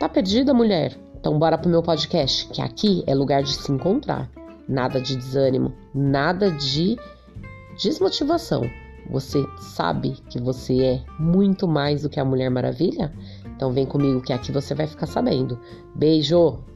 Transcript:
tá perdida, mulher? Então bora pro meu podcast, que aqui é lugar de se encontrar. Nada de desânimo, nada de desmotivação. Você sabe que você é muito mais do que a Mulher Maravilha? Então vem comigo que aqui você vai ficar sabendo. Beijo!